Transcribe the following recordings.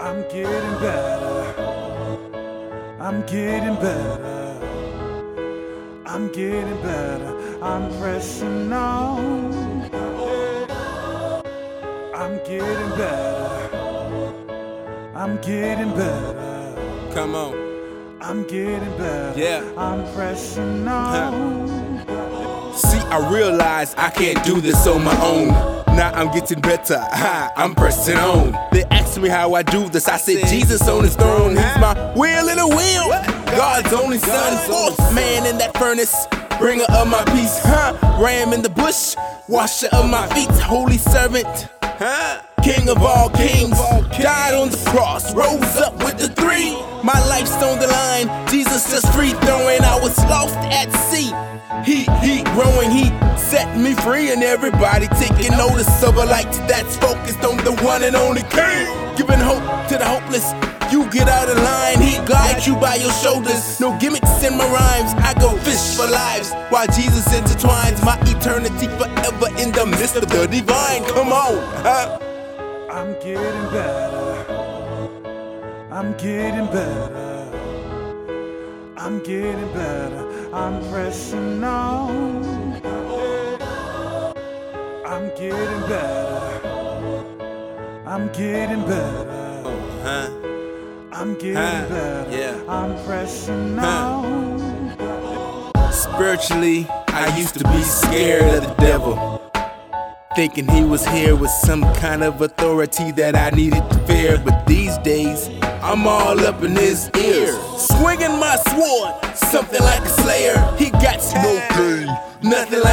I'm getting better. I'm getting better. I'm getting better. I'm pressing on. I'm getting better. I'm getting better. Come on. I'm getting better. Yeah. I'm pressing on. See, I realize I can't do this on my own. Now I'm getting better. Ha, I'm pressing on. They asked me how I do this. I said Jesus on his throne. He's my wheel in a wheel. God's only son, fourth oh, man in that furnace. Bringer of my peace, huh? Ram in the bush, washer of my feet, holy servant, huh? King of all kings, died on the cross, rose up with the three. My life's on the line, Jesus just free throwing. I was lost at sea. Heat, heat, growing heat, set me free, and everybody taking notice of a light that's focused on the one and only King. Giving hope to the hopeless. You get out of line, he glides you by your shoulders. No gimmicks in my rhymes, I go fish for lives. While Jesus intertwines my eternity forever in the midst of the divine. Come on, huh? I'm getting better. I'm getting better. I'm getting better. I'm pressing on. I'm getting better. I'm getting better. Huh? I'm getting Huh, better. yeah. I'm pressing Huh. on. Spiritually, I used to be scared of the devil. Thinking he was here with some kind of authority that I needed to fear. But these days, I'm all up in his ear. Swinging my sword, something like a slayer. He got no game, nothing like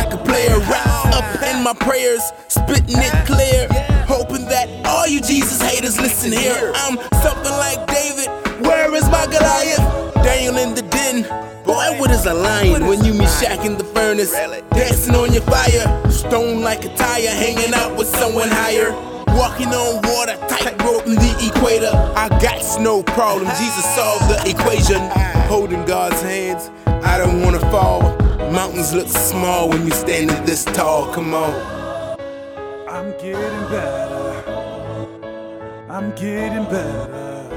my prayers, spitting it clear. Hoping that all you Jesus haters listen here. I'm something like David. Where is my Goliath? Daniel in the den. Boy, what is a lion when you Meshach in the furnace? Dancing on your fire, stone like a tire, hanging out with someone higher. Walking on water, tightrope in the equator. I got no problem, Jesus solved the equation. Holding God's hands, I don't wanna fall. Mountains look small when you're standing this tall, come on. I'm getting better. I'm getting better.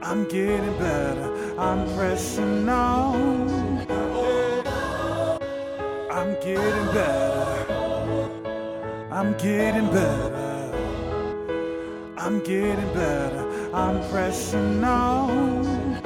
I'm getting better. I'm pressing on. I'm getting better. I'm getting better. I'm getting better. I'm pressing on.